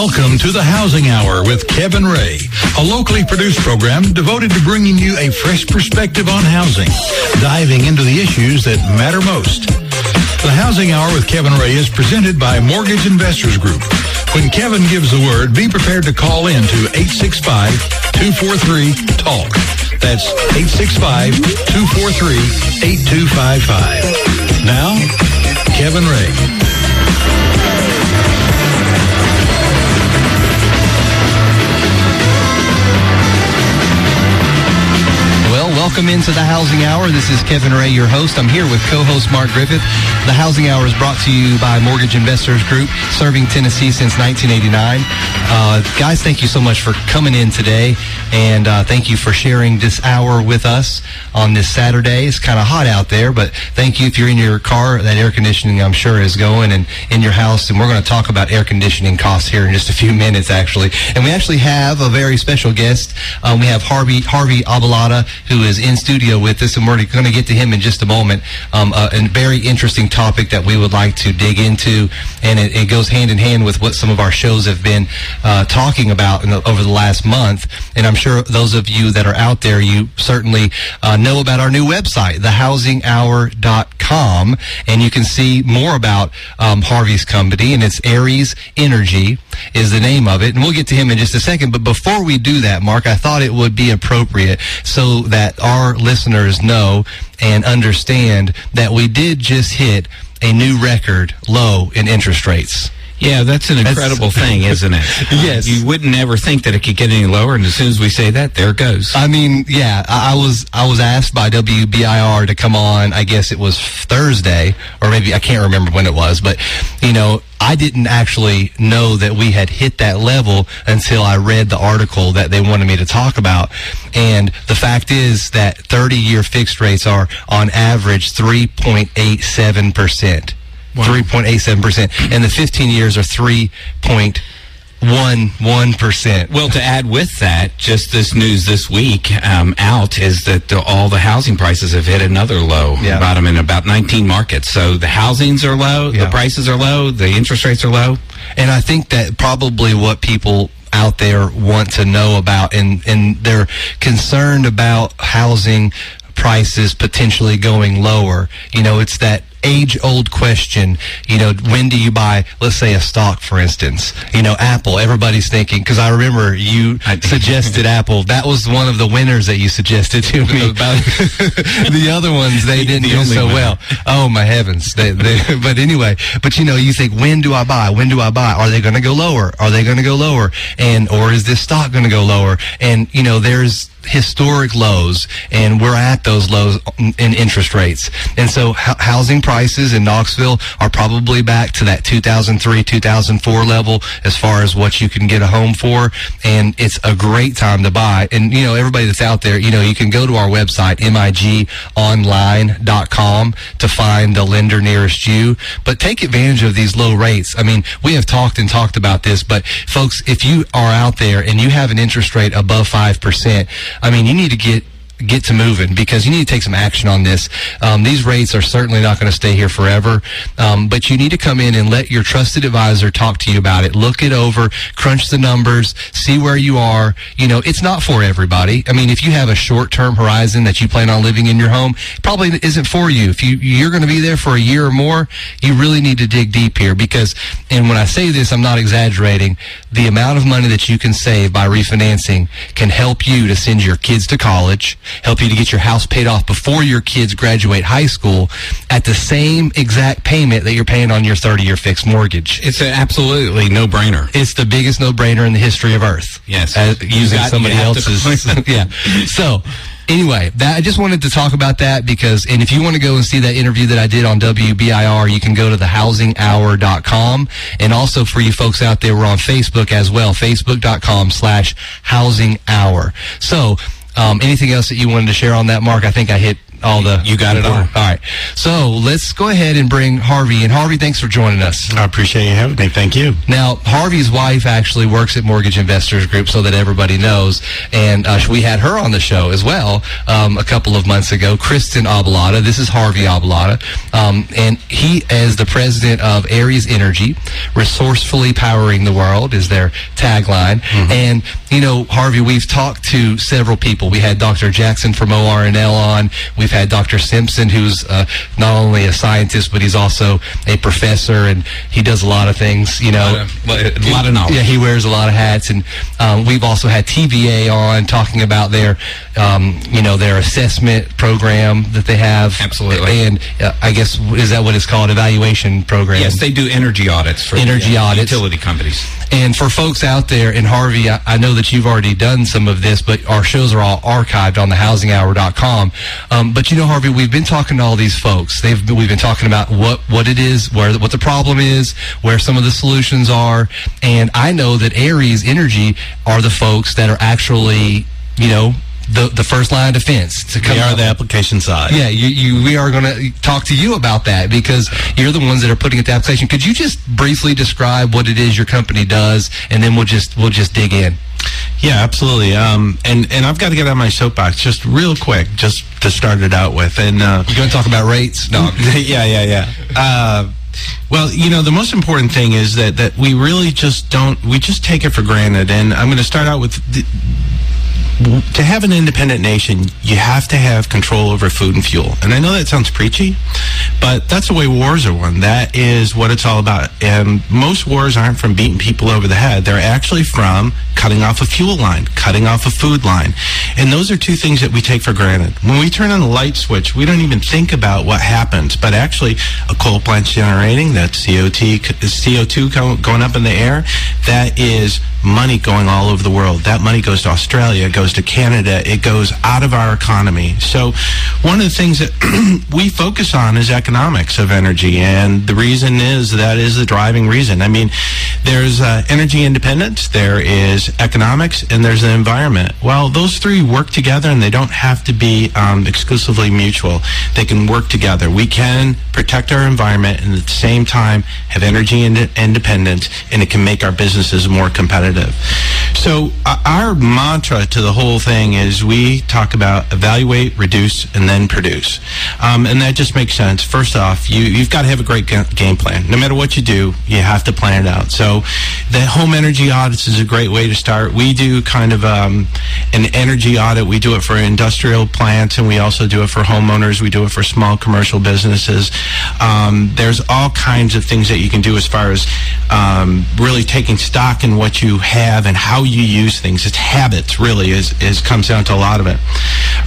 Welcome to the Housing Hour with Kevin Ray, a locally produced program devoted to bringing you a fresh perspective on housing, diving into the issues that matter most. The Housing Hour with Kevin Ray is presented by Mortgage Investors Group. When Kevin gives the word, be prepared to call in to 865-243-TALK. That's 865-243-8255. Now, Kevin Ray. Welcome into the Housing Hour. This is Kevin Ray, your host. I'm here with co-host Mark Griffith. The Housing Hour is brought to you by Mortgage Investors Group, serving Tennessee since 1989. Uh, guys, thank you so much for coming in today, and uh, thank you for sharing this hour with us on this Saturday. It's kind of hot out there, but thank you if you're in your car. That air conditioning, I'm sure, is going, and in your house. And we're going to talk about air conditioning costs here in just a few minutes, actually. And we actually have a very special guest. Um, we have Harvey Harvey Abouelata, who is in studio with us, and we're going to get to him in just a moment. Um, uh, a very interesting topic that we would like to dig into, and it, it goes hand in hand with what some of our shows have been uh, talking about the, over the last month. And I'm sure those of you that are out there, you certainly uh, know about our new website, thehousinghour.com, and you can see more about um, Harvey's company, and it's Aries Energy is the name of it. And we'll get to him in just a second. But before we do that, Mark, I thought it would be appropriate so that our listeners know and understand that we did just hit a new record low in interest rates. Yeah, that's an incredible that's, thing, isn't it? yes. Uh, you wouldn't ever think that it could get any lower, and as soon as we say that, there it goes. I mean, yeah, I, I, was I was asked by WBIR to come on. I guess it was Thursday, or maybe I can't remember when it was, but you know, I didn't actually know that we had hit that level until I read the article that they wanted me to talk about. And the fact is that 30 year fixed rates are on average 3.87%. Wow. 3.87%. And the 15 years are 3.1 one percent. Well, to add with that, just this news this week um, out is that the, all the housing prices have hit another low. Yeah. About them in about 19 markets. So the housings are low, yeah. the prices are low, the interest rates are low, and I think that probably what people out there want to know about and and they're concerned about housing prices potentially going lower. You know, it's that age old question. You know, when do you buy, let's say, a stock, for instance? You know, Apple, everybody's thinking, because I remember you suggested Apple. That was one of the winners that you suggested to me. the other ones, they didn't the do so winner. well. Oh, my heavens. They, they, but anyway, but you know, you think, when do I buy? When do I buy? Are they going to go lower? Are they going to go lower? And, or is this stock going to go lower? And, you know, there's, historic lows, and we're at those lows in interest rates. And so housing prices in Knoxville are probably back to that 2003, 2004 level as far as what you can get a home for. And it's a great time to buy. And, you know, everybody that's out there, you know, you can go to our website, migonline.com to find the lender nearest you, but take advantage of these low rates. I mean, we have talked and talked about this, but folks, if you are out there and you have an interest rate above 5%, I mean, you need to get get to moving because you need to take some action on this. Um, these rates are certainly not going to stay here forever, um, but you need to come in and let your trusted advisor talk to you about it. Look it over, crunch the numbers, see where you are. You know, it's not for everybody. I mean, if you have a short-term horizon that you plan on living in your home, probably isn't for you. If you you're going to be there for a year or more, you really need to dig deep here because, and when I say this, I'm not exaggerating. The amount of money that you can save by refinancing can help you to send your kids to college help you to get your house paid off before your kids graduate high school at the same exact payment that you're paying on your 30 year fixed mortgage. It's an absolutely no brainer. It's the biggest no brainer in the history of Earth. Yes. As, using got, somebody else's. yeah. So, anyway, that, I just wanted to talk about that because, and if you want to go and see that interview that I did on WBIR, you can go to thehousinghour.com. And also for you folks out there, we're on Facebook as well, facebook.com slash housing hour. So, um, anything else that you wanted to share on that, Mark? I think I hit all the. You got it all. All right. So let's go ahead and bring Harvey. And Harvey, thanks for joining us. I appreciate you having me. Thank you. Now, Harvey's wife actually works at Mortgage Investors Group, so that everybody knows. And uh, we had her on the show as well um, a couple of months ago. Kristen Abouelata. This is Harvey Abouelata, um, and he is the president of Aries Energy, resourcefully powering the world is their tagline. Mm-hmm. And you know, Harvey, we've talked to several people. We had Dr. Jackson from ORNL on. We've had Dr. Simpson, who's uh, not only a scientist, but he's also a professor, and he does a lot of things, you know. A lot of, a lot of knowledge. Yeah, he wears a lot of hats. And um, we've also had TVA on talking about their, um, you know, their assessment program that they have. Absolutely. And uh, I guess, is that what it's called? Evaluation program? Yes, they do energy audits for energy the, uh, audits. utility companies. And for folks out there, and Harvey, I, I, know that you've already done some of this, but our shows are all archived on thehousinghour.com. Um, but you know, Harvey, we've been talking to all these folks. They've we've been talking about what what it is, where what the problem is, where some of the solutions are, and I know that Aries Energy are the folks that are actually, you know, the, the first line of defense. To come we are the application side. Yeah, you, you we are going to talk to you about that because you're the ones that are putting it the application. Could you just briefly describe what it is your company does, and then we'll just we'll just dig in. Yeah, absolutely. Um, and and I've got to get on my soapbox just real quick, just to start it out with. And uh, you going to talk about rates? No. yeah, yeah, yeah. Uh, well, you know, the most important thing is that that we really just don't we just take it for granted. And I'm going to start out with the, to have an independent nation, you have to have control over food and fuel. And I know that sounds preachy, but that's the way wars are won. That is what it's all about. And most wars aren't from beating people over the head. They're actually from cutting off a fuel line, cutting off a food line. And those are two things that we take for granted. When we turn on the light switch, we don't even think about what happens. But actually, a coal plant generating, that CO2, CO2 going up in the air, that is money going all over the world. That money goes to Australia, it goes to Canada, it goes out of our economy. So one of the things that we focus on is economics of energy. And the reason is that is the driving reason. I mean, there's uh, energy independence, there is economics, and there's the environment. Well, those three work together and they don't have to be um, exclusively mutual. They can work together. We can protect our environment and at the same time have energy ind- independence and it can make our businesses more competitive. So uh, our mantra to the whole thing is we talk about evaluate, reduce, and then produce. Um, and that just makes sense. First off, you, you've got to have a great game plan. No matter what you do, you have to plan it out. So the home energy audits is a great way to start. We do kind of um, an energy audit. We do it for industrial plants and we also do it for homeowners. We do it for small commercial businesses. Um, there's all kinds of things that you can do as far as um, really taking stock in what you have and how you use things. It's habits, really, is, is comes down to a lot of it.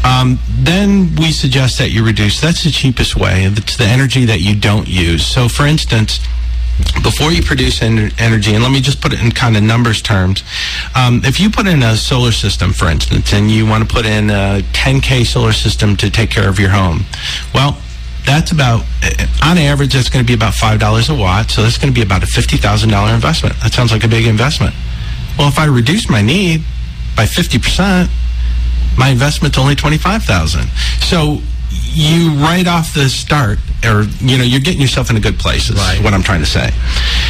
Um, then we suggest that you reduce. That's the cheapest way. It's the energy that you don't use. So, for instance, before you produce en- energy, and let me just put it in kind of numbers terms, um, if you put in a solar system, for instance, and you want to put in a 10K solar system to take care of your home, well, that's about, eh, on average, that's going to be about $5 a watt. So that's going to be about a $50,000 investment. That sounds like a big investment. Well, if I reduce my need by 50%, my investment's only 25000 So you right off the start, or you know, you're getting yourself in a good place. Is right. what I'm trying to say.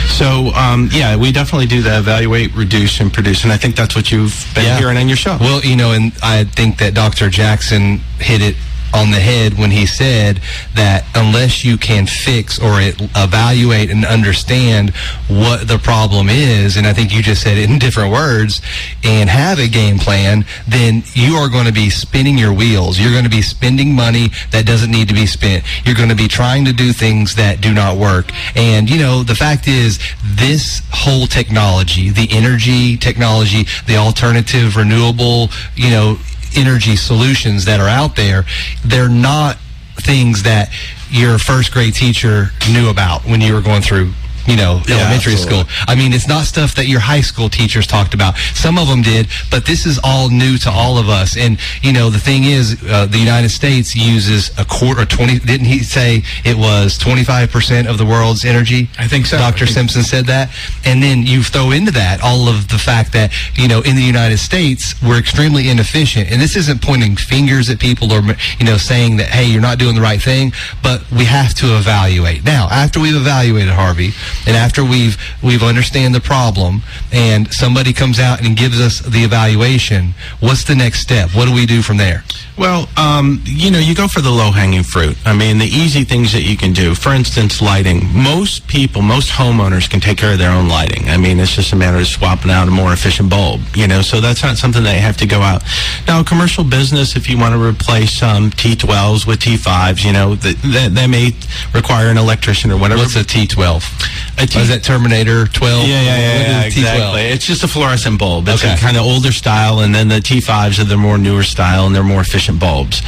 So um, yeah, we definitely do the evaluate, reduce, and produce, and I think that's what you've been yeah. hearing on your show. Well, you know, and I think that Dr. Jackson hit it on the head when he said that unless you can fix or evaluate and understand what the problem is, and I think you just said it in different words, and have a game plan, then you are going to be spinning your wheels. You're going to be spending money that doesn't need to be spent. You're going to be trying to do things that do not work. And, you know, the fact is, this whole technology, the energy technology, the alternative renewable, you know, energy solutions that are out there, they're not things that your first grade teacher knew about when you were going through you know, yeah, elementary absolutely. school. I mean, it's not stuff that your high school teachers talked about. Some of them did, but this is all new to all of us. And, you know, the thing is, uh, the United States uses a quarter, 20, didn't he say it was 25% of the world's energy? I think so. Dr. Think Simpson said that. And then you throw into that all of the fact that, you know, in the United States, we're extremely inefficient. And this isn't pointing fingers at people or, you know, saying that, hey, you're not doing the right thing, but we have to evaluate. Now, after we've evaluated Harvey, and after we've we've understand the problem, and somebody comes out and gives us the evaluation, what's the next step? What do we do from there? Well, um, you know, you go for the low hanging fruit. I mean, the easy things that you can do. For instance, lighting. Most people, most homeowners can take care of their own lighting. I mean, it's just a matter of swapping out a more efficient bulb. You know, so that's not something they have to go out. Now, commercial business, if you want to replace um, T12s with T5s, you know, that, that, that may require an electrician or whatever. What's a T12? A T- oh, is that Terminator 12? Yeah, yeah, yeah, yeah exactly. It's just a fluorescent bulb. It's okay. a kind of older style, and then the T5s are the more newer style, and they're more efficient bulbs.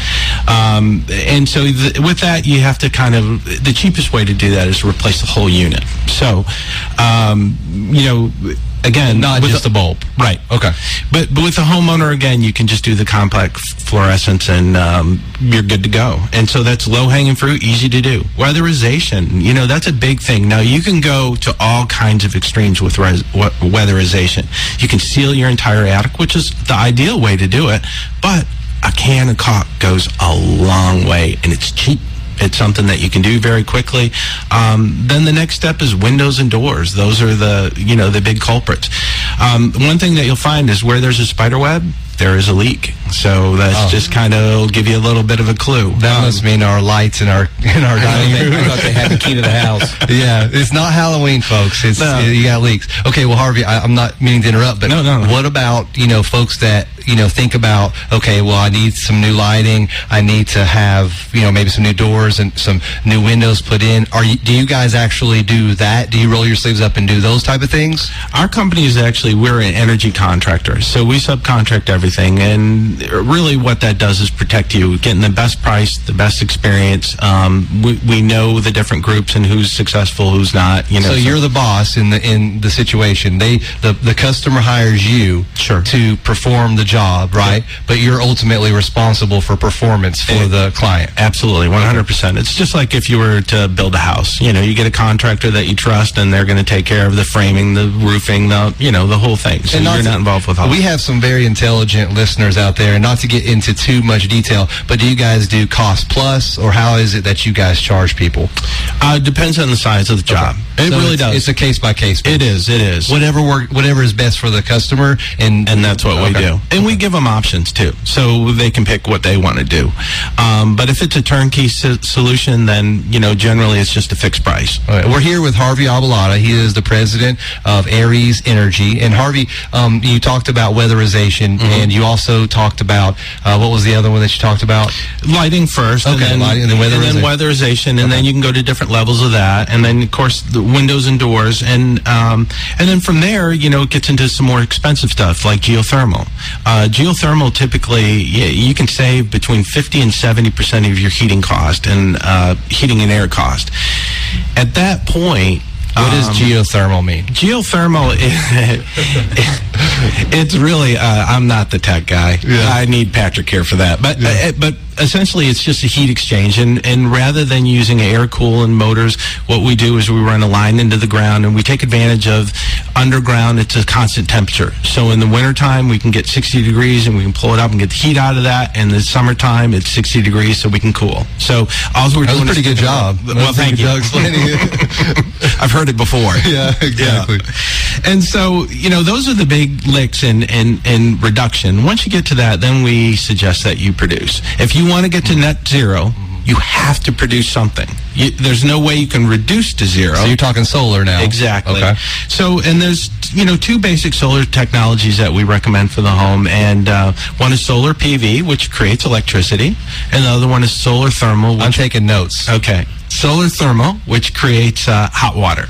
Um, and so th- with that, you have to kind of, the cheapest way to do that is to replace the whole unit. So, um, you know, again, not just a bulb, right? Okay, but but with the homeowner, again, you can just do the complex fluorescence, and um, you're good to go. And so that's low hanging fruit, easy to do. Weatherization, you know, that's a big thing. Now you can go to all kinds of extremes with res- weatherization. You can seal your entire attic, which is the ideal way to do it, but a can of caulk goes a long way, and it's cheap it's something that you can do very quickly. Um, then the next step is windows and doors. Those are the you know the big culprits. Um, one thing that you'll find is where there's a spider web, there is a leak. So that's oh. just kind of give you a little bit of a clue. That um, must mean our lights in our in our dining room. I thought they had the key to the house. yeah, it's not Halloween, folks. It's no. you got leaks. Okay, well, Harvey, I, am not meaning to interrupt, but no, no, no. what about you know folks that you know think about? Okay, well, I need some new lighting. I need to have you know maybe some new doors and some new windows put in. Are you, do you guys actually do that? Do you roll your sleeves up and do those type of things? Our company is actually we're an energy contractor, so we subcontract everything everything. And really, what that does is protect you, getting the best price, the best experience. Um, we, we know the different groups and who's successful, who's not. You know, so, so you're the boss in the in the situation. They the the customer hires you sure. to perform the job, right? Yeah. But you're ultimately responsible for performance for it, the client. Absolutely, 100. percent It's just like if you were to build a house. You know, you get a contractor that you trust, and they're going to take care of the framing, the roofing, the you know the whole thing. So you're not involved with all. We have some very intelligent intelligent listeners out there, and not to get into too much detail, but do you guys do cost plus, or how is it that you guys charge people? Uh, depends on the size of the job. Okay. It so really it's, does. It's a case by case. It is. It is. Whatever work, whatever is best for the customer, and and that's what okay. we do. And we give them options too, so they can pick what they want to do. Um, but if it's a turnkey so- solution, then you know generally it's just a fixed price. Right. We're here with Harvey Abouelata. He is the president of Aries Energy, and Harvey, um, you talked about weatherization, mm-hmm. And you also talked about uh, what was the other one that you talked about? Lighting first, okay, and then, lighting, and then weatherization, and then, weatherization, and okay. then you can go to different levels of that, and then of course the windows and doors, and um, and then from there, you know, it gets into some more expensive stuff like geothermal. Uh, geothermal typically you, you, can save between fifty and seventy percent of your heating cost and uh, heating and air cost. At that point what does um, geothermal mean? Geothermal, it's really, uh, I'm not the tech guy. Yeah. I need Patrick here for that. But, yeah. uh, but essentially it's just a heat exchange and, and rather than using air cool and motors what we do is we run a line into the ground and we take advantage of underground it's a constant temperature. So in the wintertime we can get 60 degrees and we can pull it up and get the heat out of that. And the summertime it's 60 degrees so we can cool. So all we're doing a pretty good job. Well thank you. I've heard it before. Yeah exactly. Yeah. and so you know those are the big licks in, in, in reduction. Once you get to that then we suggest that you produce. If you want to get to net 0 you have to produce something. You, there's no way you can reduce to zero. So you're talking solar now. Exactly. Okay. So, and there's, you know, two basic solar technologies that we recommend for the home. And uh, one is solar PV, which creates electricity. And the other one is solar thermal. I'm taking notes. Okay. Solar thermal, which creates uh, hot water.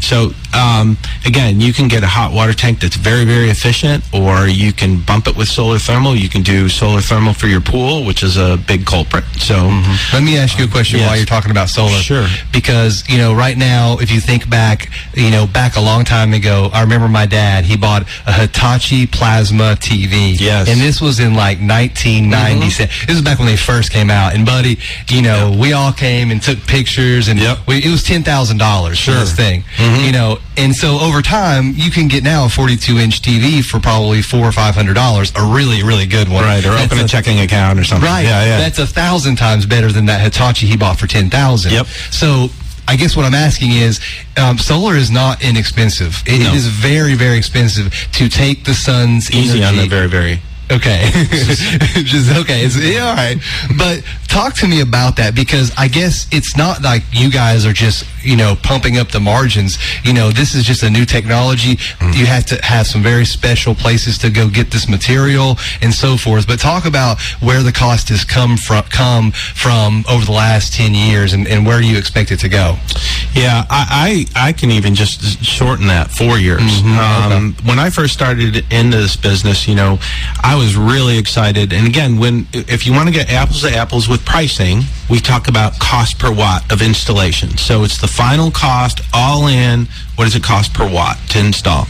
So um, again, you can get a hot water tank that's very, very efficient, or you can bump it with solar thermal. You can do solar thermal for your pool, which is a big culprit. So, mm-hmm. let me ask you a question yes. while you're talking about solar. Sure. Because you know, right now, if you think back, you know, back a long time ago, I remember my dad. He bought a Hitachi plasma TV. Yes. And this was in like 1997. Mm-hmm. This was back when they first came out. And buddy, you know, yep. we all came and took pictures, and yep. we, it was ten thousand dollars sure. for this thing. Mm-hmm. You know, and so over time, you can get now a 42 inch TV for probably four or five hundred dollars, a really, really good one. Right, or that's open a, a, checking account or something. Right, yeah, yeah. That's a thousand times better than that Hitachi he bought for ten thousand. Yep. So I guess what I'm asking is, um, solar is not inexpensive. It, no. it is very, very expensive to take the sun's easy energy. on the very, very Okay. Just okay. It's, yeah, all right. But talk to me about that because I guess it's not like you guys are just, you know, pumping up the margins. You know, this is just a new technology. Mm. You have to have some very special places to go get this material and so forth. But talk about where the cost has come from come from over the last 10 years and, and where you expect it to go? Yeah, I, I, I can even just shorten that four years. Mm-hmm. Um, okay. When I first started into this business, you know, I was really excited. And again, when if you want to get apples to apples with pricing, we talk about cost per watt of installation. So it's the final cost all in. What does it cost per watt to install?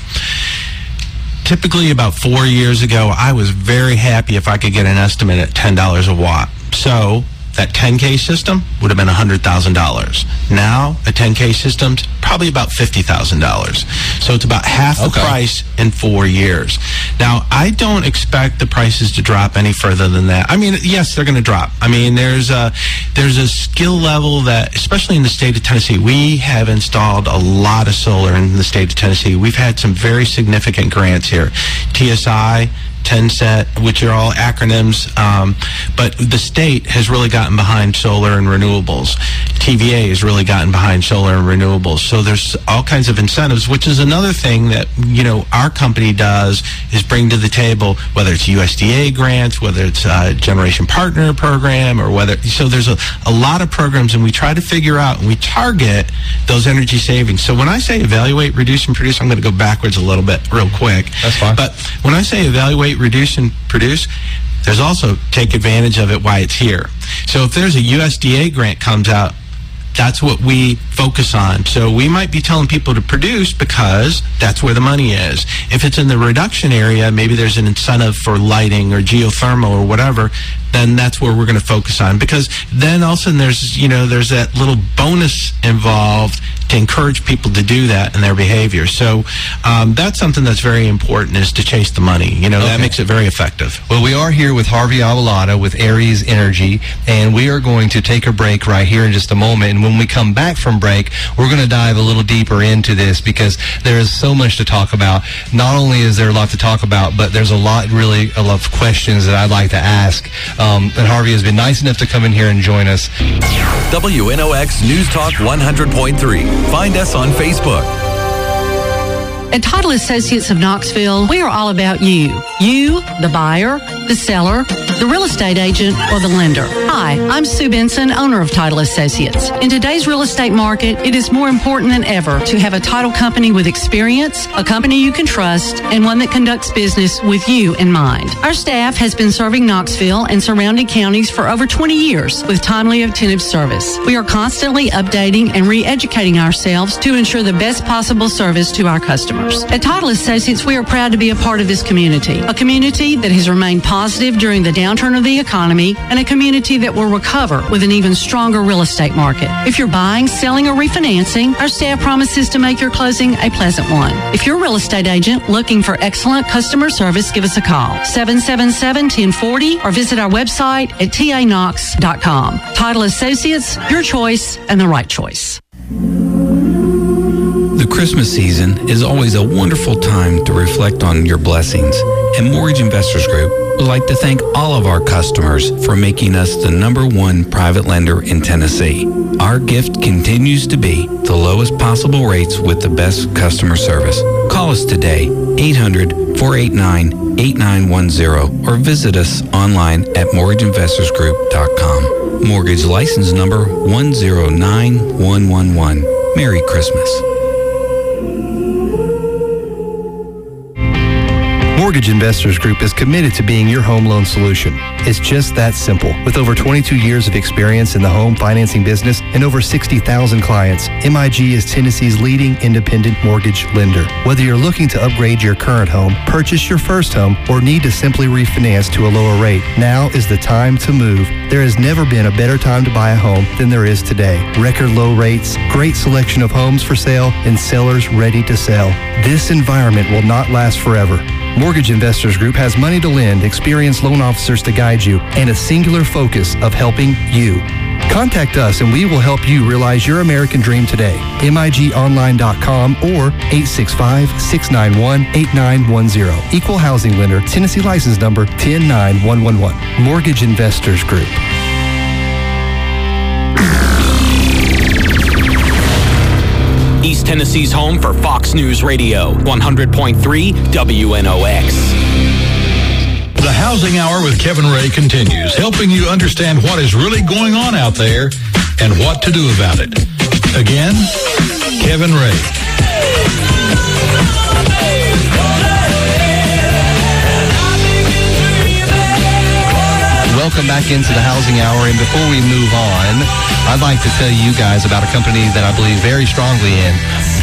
Typically, about four years ago, I was very happy if I could get an estimate at ten dollars a watt. So that 10K system would have been $100,000. Now, a 10K system's probably about $50,000. So it's about half the price in four years. Now, I don't expect the prices to drop any further than that. I mean, yes, they're going to drop. I mean, there's a, there's a skill level that, especially in the state of Tennessee, we have installed a lot of solar in the state of Tennessee. We've had some very significant grants here. TSI, TenSet, which are all acronyms. Um, but the state has really gotten behind solar and renewables. TVA has really gotten behind solar and renewables. So there's all kinds of incentives, which is another thing that you know our company does is bring to the table, whether it's USDA grants, whether it's a Generation Partner Program, or whether so there's a, a lot of programs, and we try to figure out and we target those energy savings. So when I say evaluate, reduce, and produce, I'm going to go backwards a little bit, real quick. That's fine. But when I say evaluate, reduce, and produce, there's also take advantage of it while it's here. So if there's a USDA grant comes out, that's what we focus on. So we might be telling people to produce because that's where the money is. If it's in the reduction area, maybe there's an incentive for lighting or geothermal or whatever, then that's where we're going to focus on because then all of a sudden there's, you know, there's that little bonus involved to encourage people to do that in their behavior. So um, that's something that's very important is to chase the money. You know, okay. that makes it very effective. Well, we are here with Harvey Abouelata with Aries Energy, and we are going to take a break right here in just a moment. And when we come back from break, we're going to dive a little deeper into this because there is so much to talk about. Not only is there a lot to talk about, but there's a lot, really, a lot of questions that I'd like to ask. Um, and Harvey has been nice enough to come in here and join us. WNOX News Talk 100.3. Find us on Facebook. At Title Associates of Knoxville, we are all about you. You, the buyer, the seller, the real estate agent, or the lender. Hi, I'm Sue Benson, owner of Title Associates. In today's real estate market, it is more important than ever to have a title company with experience, a company you can trust, and one that conducts business with you in mind. Our staff has been serving Knoxville and surrounding counties for over 20 years with timely, attentive service. We are constantly updating and re-educating ourselves to ensure the best possible service to our customers. At Title Associates, we are proud to be a part of this community, a community that has remained positive during the downturn of the economy and a community that will recover with an even stronger real estate market. If you're buying, selling, or refinancing, our staff promises to make your closing a pleasant one. If you're a real estate agent looking for excellent customer service, give us a call 777-1040 or visit our website at tanox.com. Title Associates, your choice and the right choice. The Christmas season is always a wonderful time to reflect on your blessings, and Mortgage Investors Group would like to thank all of our customers for making us the number one private lender in Tennessee. Our gift continues to be the lowest possible rates with the best customer service. Call us today, 800-489-8910, or visit us online at mortgageinvestorsgroup.com. Mortgage license number 109111. Merry Christmas. Mortgage Investors Group is committed to being your home loan solution. It's just that simple. With over 22 years of experience in the home financing business and over 60,000 clients, MIG is Tennessee's leading independent mortgage lender. Whether you're looking to upgrade your current home, purchase your first home, or need to simply refinance to a lower rate, now is the time to move. There has never been a better time to buy a home than there is today. Record low rates, great selection of homes for sale, and sellers ready to sell. This environment will not last forever. Mortgage Investors Group has money to lend, experienced loan officers to guide you, and a singular focus of helping you. Contact us and we will help you realize your American dream today. MIGOnline.com or 865-691-8910. Equal Housing Lender, Tennessee License Number 109111. Mortgage Investors Group. Tennessee's home for Fox News Radio, 100.3 WNOX. The Housing Hour with Kevin Ray continues, helping you understand what is really going on out there and what to do about it. Again, Kevin Ray. Welcome back into the Housing Hour. And before we move on, I'd like to tell you guys about a company that I believe very strongly in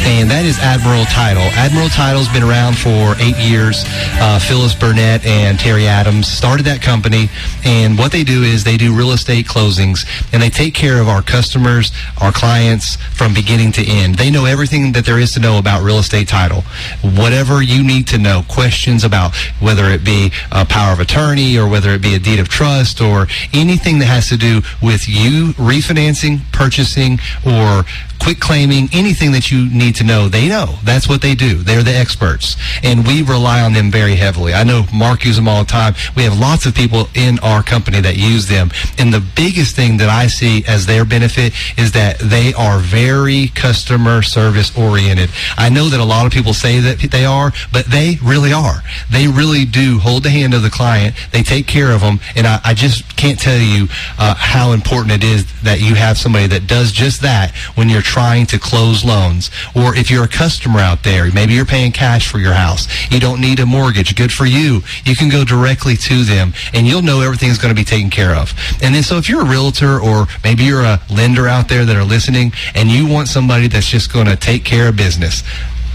and that is Admiral Title. Admiral Title's been around for eight years. Uh, Phyllis Burnett and Terry Adams started that company, and what they do is they do real estate closings, and they take care of our customers, our clients from beginning to end. They know everything that there is to know about real estate title. Whatever you need to know, questions about whether it be a power of attorney or whether it be a deed of trust or anything that has to do with you refinancing, purchasing, or quick claiming, anything that you need to know, they know. That's what they do. They're the experts. And we rely on them very heavily. I know Mark uses them all the time. We have lots of people in our company that use them. And the biggest thing that I see as their benefit is that they are very customer service oriented. I know that a lot of people say that they are, but they really are. They really do hold the hand of the client. They take care of them. And I, I just can't tell you uh, how important it is that you have somebody that does just that when you're trying to close loans. Or if you're a customer out there, maybe you're paying cash for your house. You don't need a mortgage. Good for you. You can go directly to them and you'll know everything's going to be taken care of. And then so if you're a realtor or maybe you're a lender out there that are listening and you want somebody that's just going to take care of business,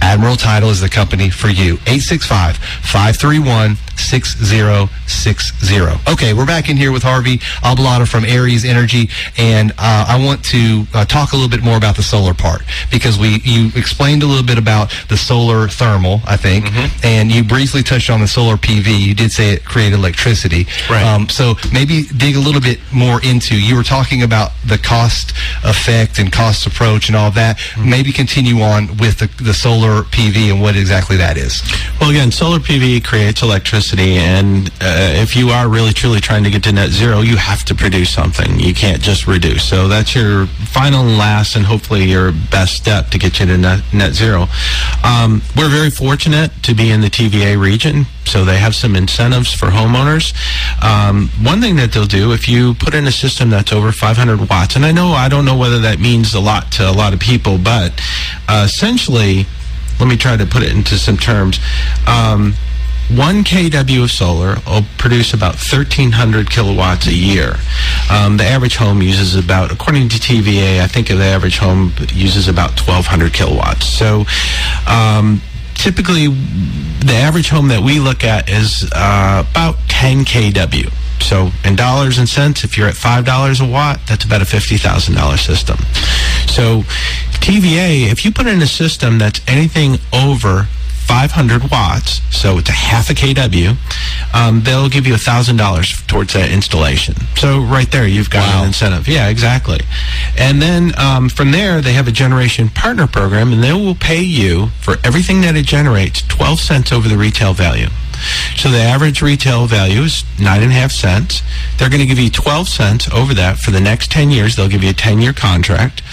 Admiral Title is the company for you. 865 531 6060. Okay, we're back in here with Harvey Abouelata from Aries Energy, and uh, I want to uh, talk a little bit more about the solar part because we you explained a little bit about the solar thermal, I think, mm-hmm. and you briefly touched on the solar PV. You did say it created electricity. Right. Um, so maybe dig a little bit more into, you were talking about the cost effect and cost approach and all that. Mm-hmm. Maybe continue on with the, the solar PV and what exactly that is. Well, again, solar PV creates electricity, and uh, if you are really truly trying to get to net zero, you have to produce something. You can't just reduce. So that's your final and last, and hopefully your best step to get you to net, net zero. Um, we're very fortunate to be in the TVA region, so they have some incentives for homeowners. Um, one thing that they'll do if you put in a system that's over 500 watts, and I know I don't know whether that means a lot to a lot of people, but uh, essentially let me try to put it into some terms. Um, one kW of solar will produce about 1,300 kilowatts a year. Um, the average home uses about, according to TVA, I think the average home uses about 1,200 kilowatts. So um, typically, the average home that we look at is uh, about 10 kW. So in dollars and cents, if you're at $5 a watt, that's about a $50,000 system. So TVA, if you put in a system that's anything over 500 watts, so it's a half a kW, um, they'll give you $1,000 towards that installation. So right there, you've got wow. an incentive. Yeah, exactly. And then um, from there, they have a generation partner program, and they will pay you for everything that it generates 12 cents over the retail value. So the average retail value is nine and a half cents. They're going to give you 12 cents over that for the next 10 years. They'll give you a 10 year contract.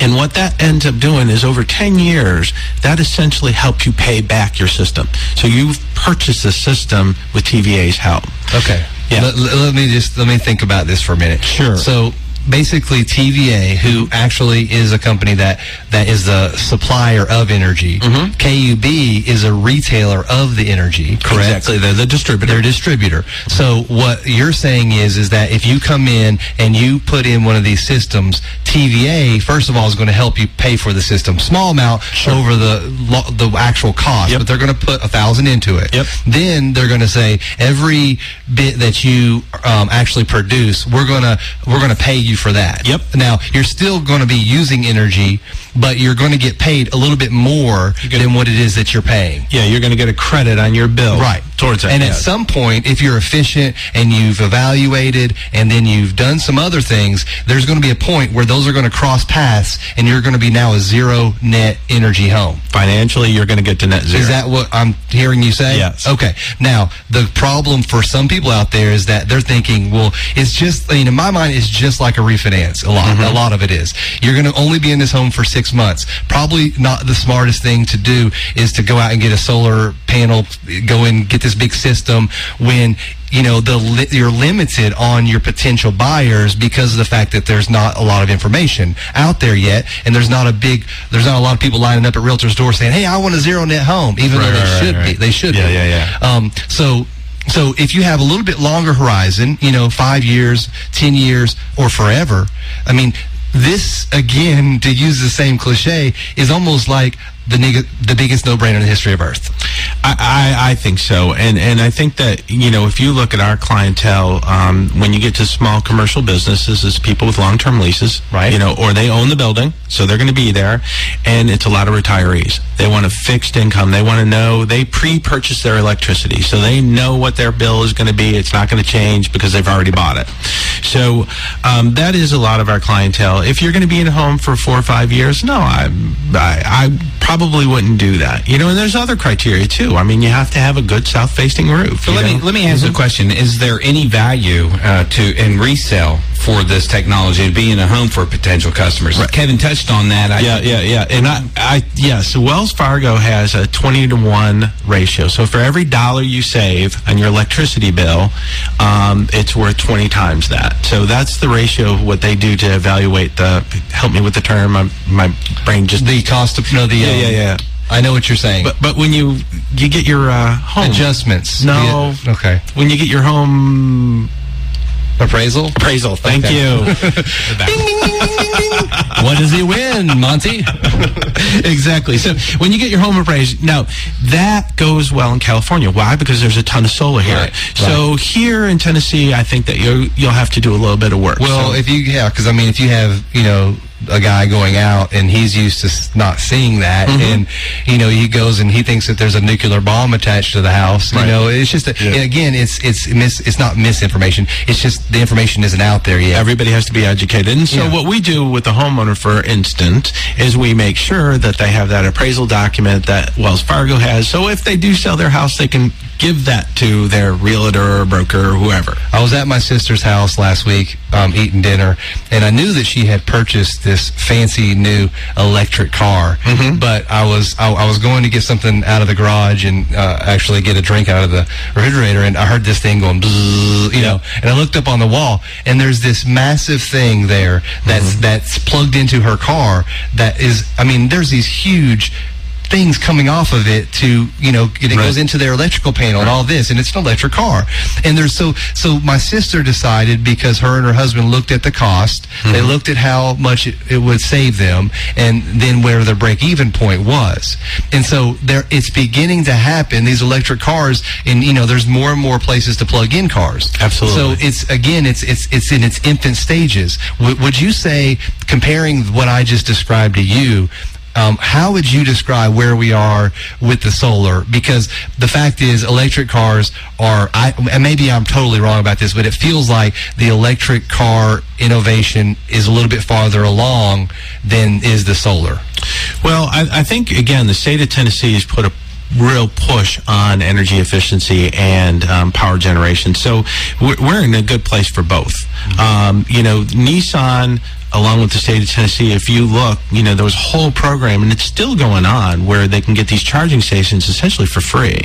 And what that ends up doing is over 10 years, that essentially helps you pay back your system. So you've purchased a system with TVA's help. Okay. Yeah. Let, let, me just, let me think about this for a minute. Sure. So basically TVA, who actually is a company that that is the supplier of energy. Mm-hmm. KUB is a retailer of the energy. Correct. Exactly. They're the distributor. They're a distributor. So what you're saying is is that if you come in and you put in one of these systems, TVA first of all is going to help you pay for the system, small amount over the lo- the actual cost, Yep. but they're going to put a thousand into it. Yep. Then they're going to say every bit that you um, actually produce, we're gonna we're gonna pay you for that. Yep. Now you're still going to be using energy, but you're going to get paid a little bit more than what it is that you're paying. yeah, you're going to get a credit on your bill. Right. Towards that. And at some point, if you're efficient and you've evaluated and then you've done some other things, there's going to be a point where those are going to cross paths and you're going to be now a zero net energy home. financially, you're going to get to net zero. Is that what I'm hearing you say? Yes. Okay. Now, the problem for some people out there is that they're thinking, well, it's just, I mean, in my mind, it's just like a refinance. A lot, Mm-hmm. a lot of it is. You're going to only be in this home for six months. Probably not the smartest thing to do is to go out and get a solar panel, go and get this big system when you know the you're limited on your potential buyers because of the fact that there's not a lot of information out there yet and there's not a big there's not a lot of people lining up at realtors door saying hey i want a zero net home even Right, though they right, should right, be they should Yeah, be yeah, yeah. um so so if you have a little bit longer horizon you know five years ten years or forever i mean this again to use the same cliche is almost like the nigga, the biggest no-brainer in the history of earth I, I, I think so, and and I think that you know if you look at our clientele, um, when you get to small commercial businesses, it's people with long term leases, Right. You know, or they own the building, so they're going to be there, and it's a lot of retirees. They want a fixed income. They want to know they pre-purchase their electricity, so they know what their bill is going to be. It's not going to change because they've already bought it. So um, that is a lot of our clientele. If you're going to be in a home for four or five years, no, I, I, I probably wouldn't do that. You know, and there's other criteria too. I mean, you have to have a good south-facing roof. So let me let me ask a question: Is there any value uh, to in resale for this technology and being a home for potential customers? Kevin touched on that. I, Yeah, yeah, yeah. And I, I, yes, Wells Fargo has a 20 to 1 ratio. So for every dollar you save on your electricity bill, um, it's worth 20 times that. So that's the ratio of what they do to evaluate the, help me with the term, my, my brain just. the cost of no the yeah, um, yeah, yeah. i know what you're saying But, but when you, you get your uh, home. adjustments No. Yeah, okay When you get your home appraisal appraisal, thank Okay. you. what does he win monty exactly. So when you get your home appraised, now that goes well in California. Why? Because there's a ton of solar here. Right, So here in Tennessee, I think that you you'll have to do a little bit of work. Well, So- if you yeah, because I mean, if you have you know a guy going out and he's used to not seeing that, Mm-hmm. and you know he goes and he thinks that there's a nuclear bomb attached to the house. You know, it's just a, and again, it's it's mis, it's not misinformation. It's just the information isn't out there yet. Everybody has to be educated. And so Yeah. what we do with the homeowner, for instance, is we make sure that they have that appraisal document that Wells Fargo has. So if they do sell their house, they can give that to their realtor or broker or whoever. I was at my sister's house last week um, eating dinner, and I knew that she had purchased this fancy new electric car. But I was I, I was going to get something out of the garage and uh, actually get a drink out of the refrigerator, and I heard this thing going, bzzz, you know, and I looked up on the wall, and there's this massive thing there that's that's plugged into her car. That is, I mean, there's these huge things coming off of it to you know it Right. goes into their electrical panel and all this and it's an electric car. And there's so so my sister decided because her and her husband looked at the cost they mm-hmm. looked at how much it, it would save them and then where their break even point was. And so there it's beginning to happen these electric cars and you know there's more and more places to plug in cars. Absolutely. so it's again it's it's it's in its infant stages. W- would you say comparing what i just described to you um, how would you describe where we are with the solar? Because the fact is, electric cars are, I, and maybe I'm totally wrong about this, but it feels like the electric car innovation is a little bit farther along than is the solar. Well, I, I think again, the state of Tennessee has put a real push on energy efficiency and um, power generation. So we're, we're in a good place for both. Um, you know, Nissan. Along with the state of Tennessee, if you look, you know, there was a whole program, and it's still going on, where they can get these charging stations essentially for free.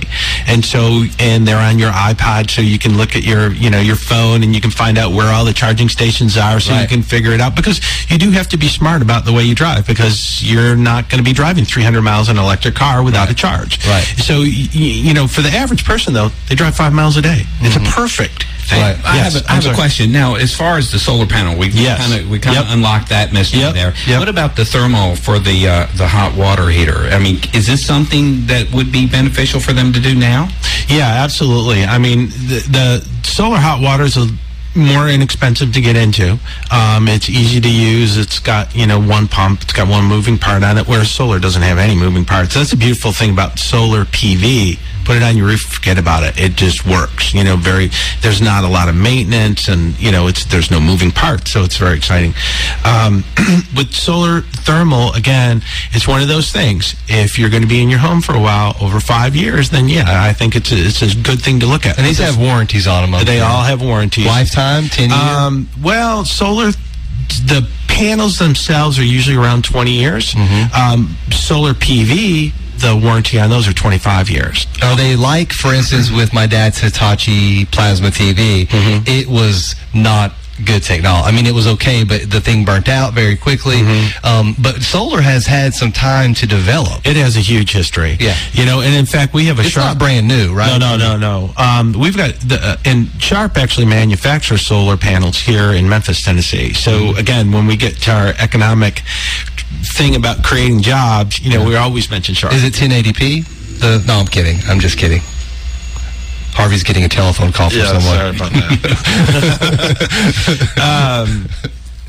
And so, and they're on your iPod, so you can look at your, you know, your phone, and you can find out where all the charging stations are, so right. you can figure it out. Because you do have to be smart about the way you drive, because you're not going to be driving 300 miles in an electric car without right. a charge. Right. So, you know, for the average person, though, they drive five miles a day. It's mm-hmm. a perfect thing. Right. I yes. have, a, I have a question now. As far as the solar panel, we yes. kind of we kind of yep. unlocked that mystery yep. there. Yep. What about the thermal for the uh, the hot water heater? I mean, is this something that would be beneficial for them to do now? Yeah, absolutely. I mean, the, the solar hot water is a more inexpensive to get into. Um, it's easy to use. It's got you know one pump. It's got one moving part on it, whereas solar doesn't have any moving parts. That's a beautiful thing about solar PV put it on your roof, forget about it. It just works. You know, very. There's not a lot of maintenance, and you know, it's there's no moving parts, so it's very exciting. Um, with solar thermal, again, it's one of those things. If you're going to be in your home for a while, over five years, then yeah, I think it's a, it's a good thing to look at. And these have warranties on them. They all have warranties. Lifetime, ten years. Um, well, solar the panels themselves are usually around 20 years. Mm-hmm. Um, solar PV the warranty on those are 25 years. Are they like, for instance, with my dad's Hitachi plasma TV? Mm-hmm. It was not good technology. I mean, it was okay, but the thing burnt out very quickly. Mm-hmm. Um, but solar has had some time to develop. It has a huge history. Yeah, you know, and in fact, we have a it's Sharp. not brand new, right? No, no, no, no. Um, we've got the uh, and Sharp actually manufactures solar panels here in Memphis, Tennessee. So mm-hmm. again, when we get to our economic thing about creating jobs, you know, we always mention Sharp. Is it 1080p? The, no, I'm kidding. I'm just kidding. Harvey's getting a telephone call from yeah, someone. Sorry about that. um,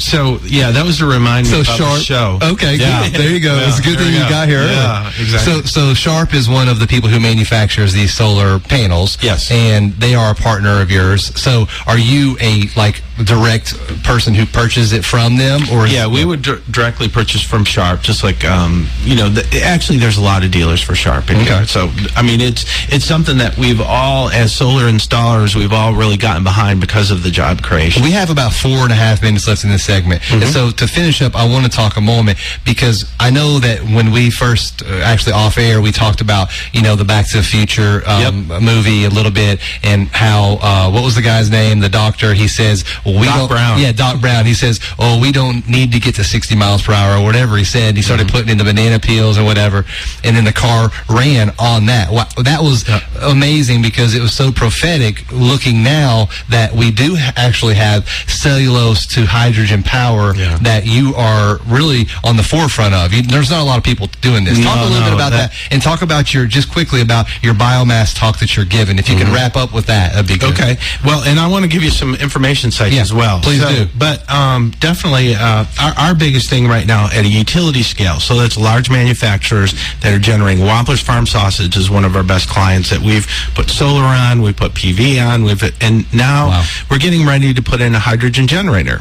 so yeah, that was to remind so me about Sharp, the show. Okay, yeah. good. There you go. Yeah, it's a good thing you got here. Yeah, exactly. So so Sharp is one of the people who manufactures these solar panels. Yes, and they are a partner of yours. So are you a like direct person who purchases it from them, or yeah, we would d- directly purchase from Sharp. Just like um, you know, the, actually, there's a lot of dealers for Sharp. In okay. So I mean, it's it's something that we've all, as solar installers, we've all really gotten behind because of the job creation. We have about four and a half minutes left in this segment, mm-hmm. and so to finish up, I want to talk a moment because I know that when we first uh, actually off air, we talked about you know the Back to the Future um, yep. movie a little bit and how uh, what was the guy's name? The doctor. He says we Doc don't, Brown. Yeah, Doc Brown. He says, "Oh, we don't need to get to 60 miles per hour or whatever." He said. He started mm-hmm. putting in the banana peels or whatever, and then the car ran on that. Wow, that was yeah. amazing because it was so prophetic. Looking now that we do actually have cellulose to hydrogen power yeah. that you are really on the forefront of. You, there's not a lot of people doing this. No, talk a little no, bit about that, that, and talk about your just quickly about your biomass talk that you're giving. If you mm-hmm. can wrap up with that, that'd be good. Okay. Well, and I want to give you some information sites yeah. as well. Please so, do. But um, definitely, uh, our, our, biggest thing right now at a utility scale, so that's large manufacturers that are generating. Wampler's Farm Sausage is one of our best clients that we've put solar on, we put PV on, we've and now wow. we're getting ready to put in a hydrogen generator.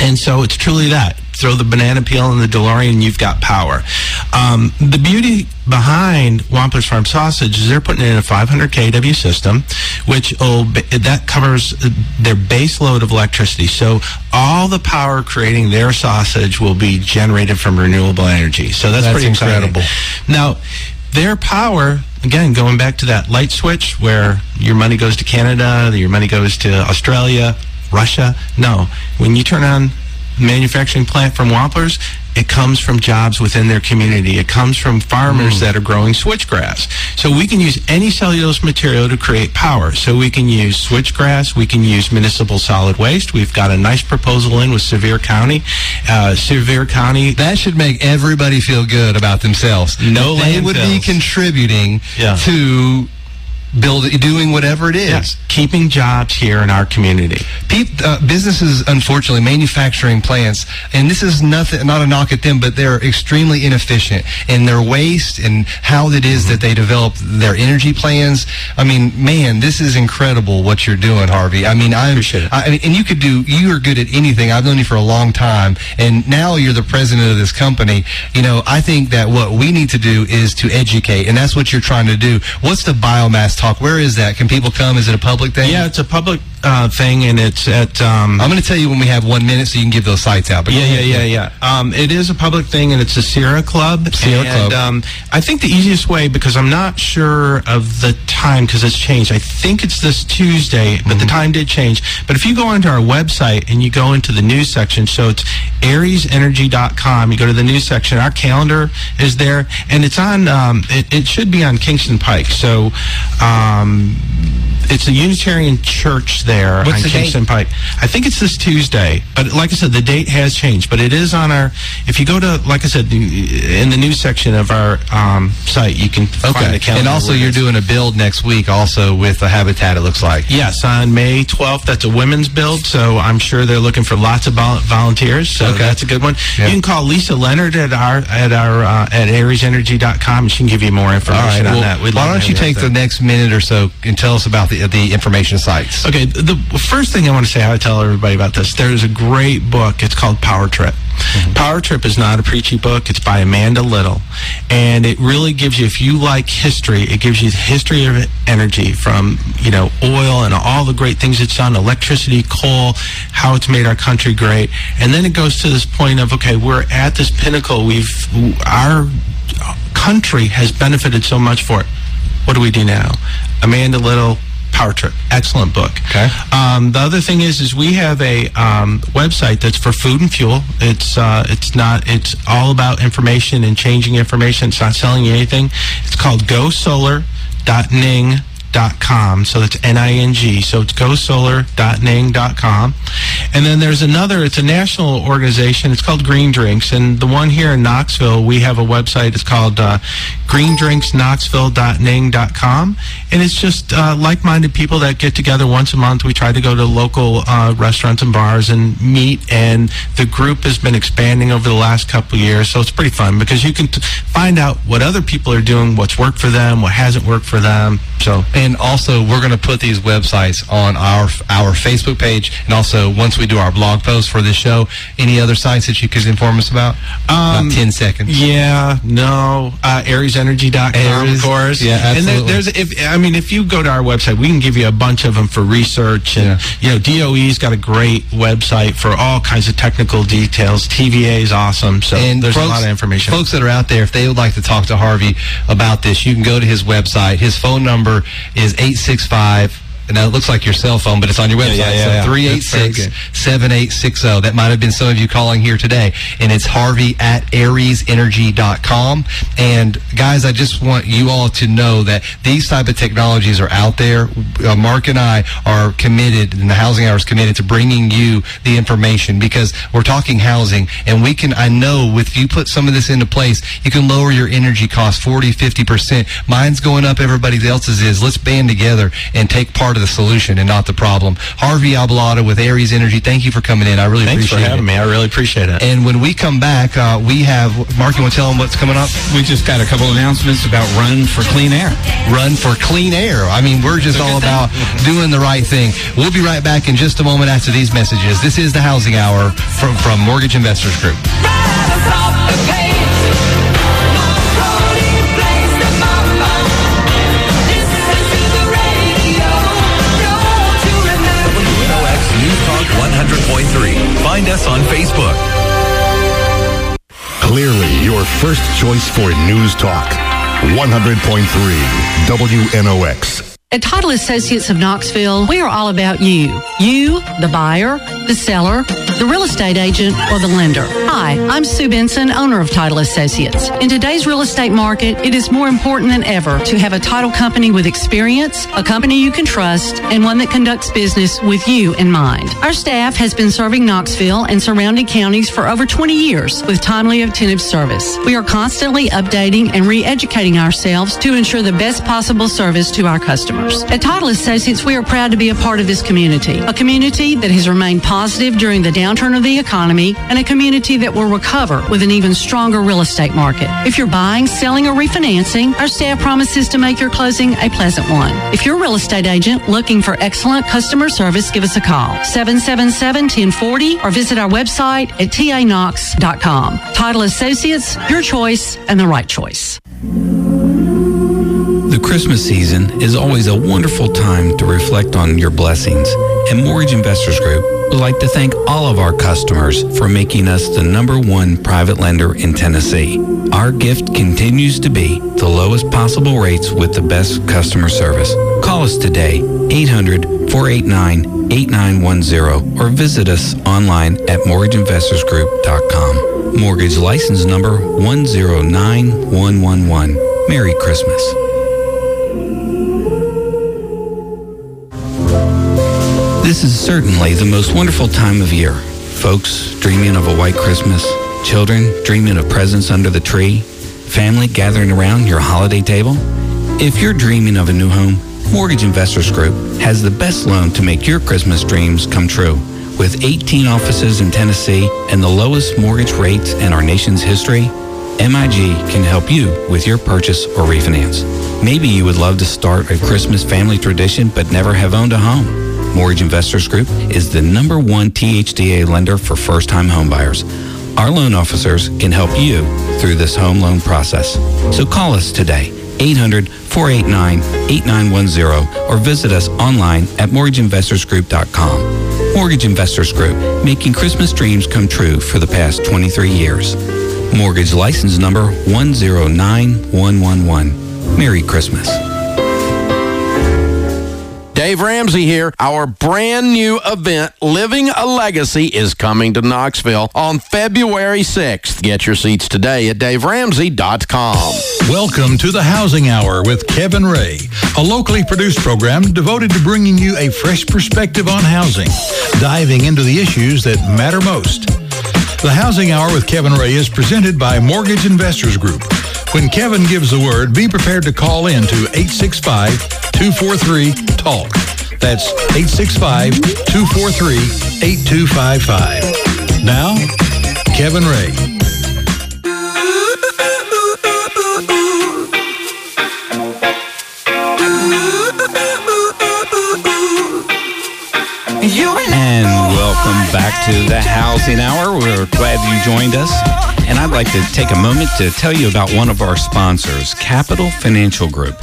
And so it's truly that. Throw the banana peel in the DeLorean, you've got power. Um, the beauty behind Wampler's Farm Sausage is they're putting in a 500 kW system, which that covers their base load of electricity. So all the power creating their sausage will be generated from renewable energy. So that's, that's pretty incredible. Exciting. Now, their power again going back to that light switch where your money goes to Canada, your money goes to Australia, Russia. No. When you turn on manufacturing plant from Wamplers, it comes from jobs within their community. It comes from farmers mm. that are growing switchgrass. So we can use any cellulose material to create power. So we can use switchgrass. We can use municipal solid waste. We've got a nice proposal in with Sevier County. Uh, Sevier County. That should make everybody feel good about themselves. No They would be contributing yeah. to build doing whatever it is. Yes. keeping jobs here in our community. Uh, businesses unfortunately manufacturing plants and this is nothing not a knock at them but they're extremely inefficient in their waste and how it is mm-hmm. that they develop their energy plans. I mean man this is incredible what you're doing harvey. I mean i appreciate it. I, and you could do you are good at anything. I've known you for a long time and now you're the president of this company. You know i think that what we need to do is to educate and that's what you're trying to do. What's the biomass talk. where is that? Can people come? Is it a public thing? Yeah, it's a public uh, thing, and it's at. Um, I'm going to tell you when we have one minute, so you can give those sites out. But yeah, yeah, yeah, yeah. Um, it is a public thing, and it's a Sierra Club. Sierra and, Club. Um, I think the easiest way, because I'm not sure of the time, because it's changed. I think it's this Tuesday, but mm-hmm. the time did change. But if you go onto our website and you go into the news section, so it's ariesenergy.com. You go to the news section. Our calendar is there, and it's on. Um, it, it, should be on Kingston Pike. So. Um, it's a Unitarian church there What's on the Kingston date? Pike. I think it's this Tuesday, but like I said, the date has changed. But it is on our. If you go to, like I said, in the news section of our um, site, you can okay. find the calendar. And also, you're doing a build next week, also with a Habitat. It looks like. Yes, on May 12th. That's a women's build, so I'm sure they're looking for lots of volunteers. So okay. that's a good one. You can call Lisa Leonard at our at our uh, at ariesenergy.com, and she can give you more information on well, that. We'd why don't you take the next minute or so and tell us about the the information sites? Okay, the first thing I want to say, I tell everybody about this. There's a great book. It's called Power Trip. Mm-hmm. Power Trip is not a preachy book. It's by Amanda Little. And it really gives you, if you like history, it gives you the history of energy from, you know, oil and all the great things it's done, electricity, coal, how it's made our country great. And then it goes to this point of, okay, we're at this pinnacle. We've, our country has benefited so much for it. What do we do now? Amanda Little, Power Trip. Excellent book. Okay. Um, the other thing is, is we have a um, website that's for food and fuel. It's uh, it's not. It's all about information and changing information. It's not selling you anything. It's called GoSolar.ning com. So it's N-I-N-G. So it's gosolar.ning.com. And then there's another, it's a national organization. It's called Green Drinks. And the one here in Knoxville, we have a website. It's called uh, greendrinksknoxville.ning.com. And it's just uh, like-minded people that get together once a month. We try to go to local uh, restaurants and bars and meet. And the group has been expanding over the last couple years. So it's pretty fun because you can t- find out what other people are doing, what's worked for them, what hasn't worked for them. So and also, we're going to put these websites on our our Facebook page, and also once we do our blog post for this show, any other sites that you could inform us about? Um, about ten seconds. Yeah, no, uh, AriesEnergy.com, Aries, of course. Yeah, absolutely. And there, there's if I mean, if you go to our website, we can give you a bunch of them for research, and yeah. you know, DOE's got a great website for all kinds of technical details. TVA is awesome, so and there's folks, a lot of information. Folks that are out there, if they would like to talk to Harvey about this, you can go to his website. His phone number is 865 now it looks like your cell phone, but it's on your website. Yeah, yeah, yeah, so 386-7860. That might have been some of you calling here today. And it's Harvey at ariesenergy.com. And guys, I just want you all to know that these type of technologies are out there. Uh, Mark and I are committed, and the Housing Hour is committed to bringing you the information because we're talking housing. And we can, I know, with you put some of this into place, you can lower your energy costs 40, 50%. Mine's going up, everybody else's is. Let's band together and take part of the solution and not the problem. Harvey Abouelata with Aries Energy, thank you for coming in. I really Thanks appreciate for having it. me. I really appreciate it. And when we come back, uh, we have Mark. You want to tell them what's coming up? We just got a couple announcements about Run for Clean Air. Run for Clean Air. I mean, we're just all about doing the right thing. We'll be right back in just a moment after these messages. This is the Housing Hour from, from Mortgage Investors Group. Us on Facebook. Clearly, your first choice for news talk. 100.3 WNOX. At Title Associates of Knoxville, we are all about you. You, the buyer, the seller, the real estate agent, or the lender. Hi, I'm Sue Benson, owner of Title Associates. In today's real estate market, it is more important than ever to have a title company with experience, a company you can trust, and one that conducts business with you in mind. Our staff has been serving Knoxville and surrounding counties for over 20 years with timely, attentive service. We are constantly updating and re-educating ourselves to ensure the best possible service to our customers customers. At Title Associates, we are proud to be a part of this community, a community that has remained positive during the downturn of the economy, and a community that will recover with an even stronger real estate market. If you're buying, selling, or refinancing, our staff promises to make your closing a pleasant one. If you're a real estate agent looking for excellent customer service, give us a call, 777-1040, or visit our website at tanox.com. Title Associates, your choice and the right choice. The Christmas season is always a wonderful time to reflect on your blessings, and Mortgage Investors Group would like to thank all of our customers for making us the number one private lender in Tennessee. Our gift continues to be the lowest possible rates with the best customer service. Call us today, 800-489-8910, or visit us online at mortgageinvestorsgroup.com. Mortgage license number 109111. Merry Christmas. This is certainly the most wonderful time of year. Folks dreaming of a white Christmas, children dreaming of presents under the tree, family gathering around your holiday table. If you're dreaming of a new home, Mortgage Investors Group has the best loan to make your Christmas dreams come true. With 18 offices in Tennessee and the lowest mortgage rates in our nation's history, MIG can help you with your purchase or refinance. Maybe you would love to start a Christmas family tradition but never have owned a home. Mortgage Investors Group is the number one THDA lender for first-time homebuyers. Our loan officers can help you through this home loan process. So call us today, 800-489-8910, or visit us online at mortgageinvestorsgroup.com. Mortgage Investors Group, making Christmas dreams come true for the past 23 years. Mortgage license number 109111. Merry Christmas. Dave Ramsey here. Our brand new event, Living a Legacy, is coming to Knoxville on February 6th. Get your seats today at daveramsey.com. Welcome to the Housing Hour with Kevin Ray, a locally produced program devoted to bringing you a fresh perspective on housing, diving into the issues that matter most. The Housing Hour with Kevin Ray is presented by Mortgage Investors Group. When Kevin gives the word, be prepared to call in to 865-243-TALK. That's 865-243-8255. Now, Kevin Ray. And welcome back to the Housing Hour. We're glad you joined us. And I'd like to take a moment to tell you about one of our sponsors, Capital Financial Group.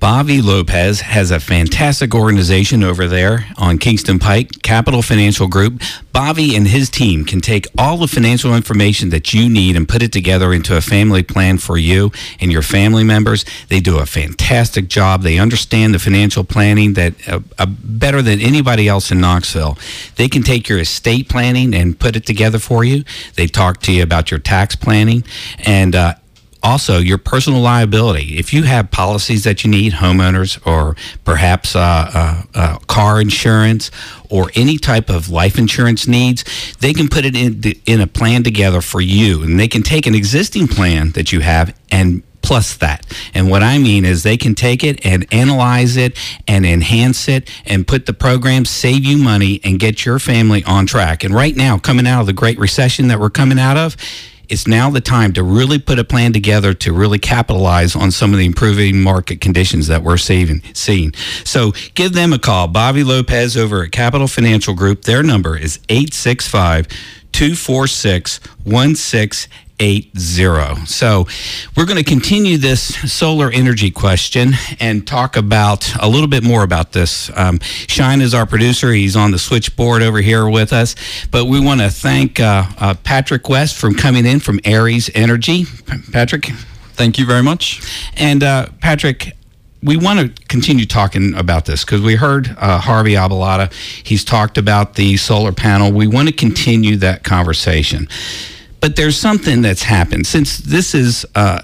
Bobby Lopez has a fantastic organization over there on Kingston Pike, Capital Financial Group. Bobby and his team can take all the financial information that you need and put it together into a family plan for you and your family members. They do a fantastic job. They understand the financial planning that uh, uh, better than anybody else in Knoxville. They can take your estate planning and put it together for you. They talk to you about your tax planning and uh, also your personal liability. If you have policies that you need, homeowners or perhaps uh, uh, uh, car insurance or any type of life insurance needs, they can put it in the, in a plan together for you, and they can take an existing plan that you have and plus that. And what I mean is they can take it and analyze it and enhance it and put the program, save you money, and get your family on track. And right now, coming out of the Great Recession that we're coming out of, it's now the time to really put a plan together to really capitalize on some of the improving market conditions that we're seeing. seeing. So give them a call. Bobby Lopez over at Capital Financial Group. Their number is 865 246 80. So we're going to continue this solar energy question and talk about a little bit more about this. Um, Shine is our producer. He's on the switchboard over here with us. But we want to thank uh, uh, Patrick West from coming in from Aries Energy. Patrick? Thank you very much. And uh, Patrick, we want to continue talking about this because we heard uh, Harvey Abouelata. He's talked about the solar panel. We want to continue that conversation. But there's something that's happened since this is. Uh,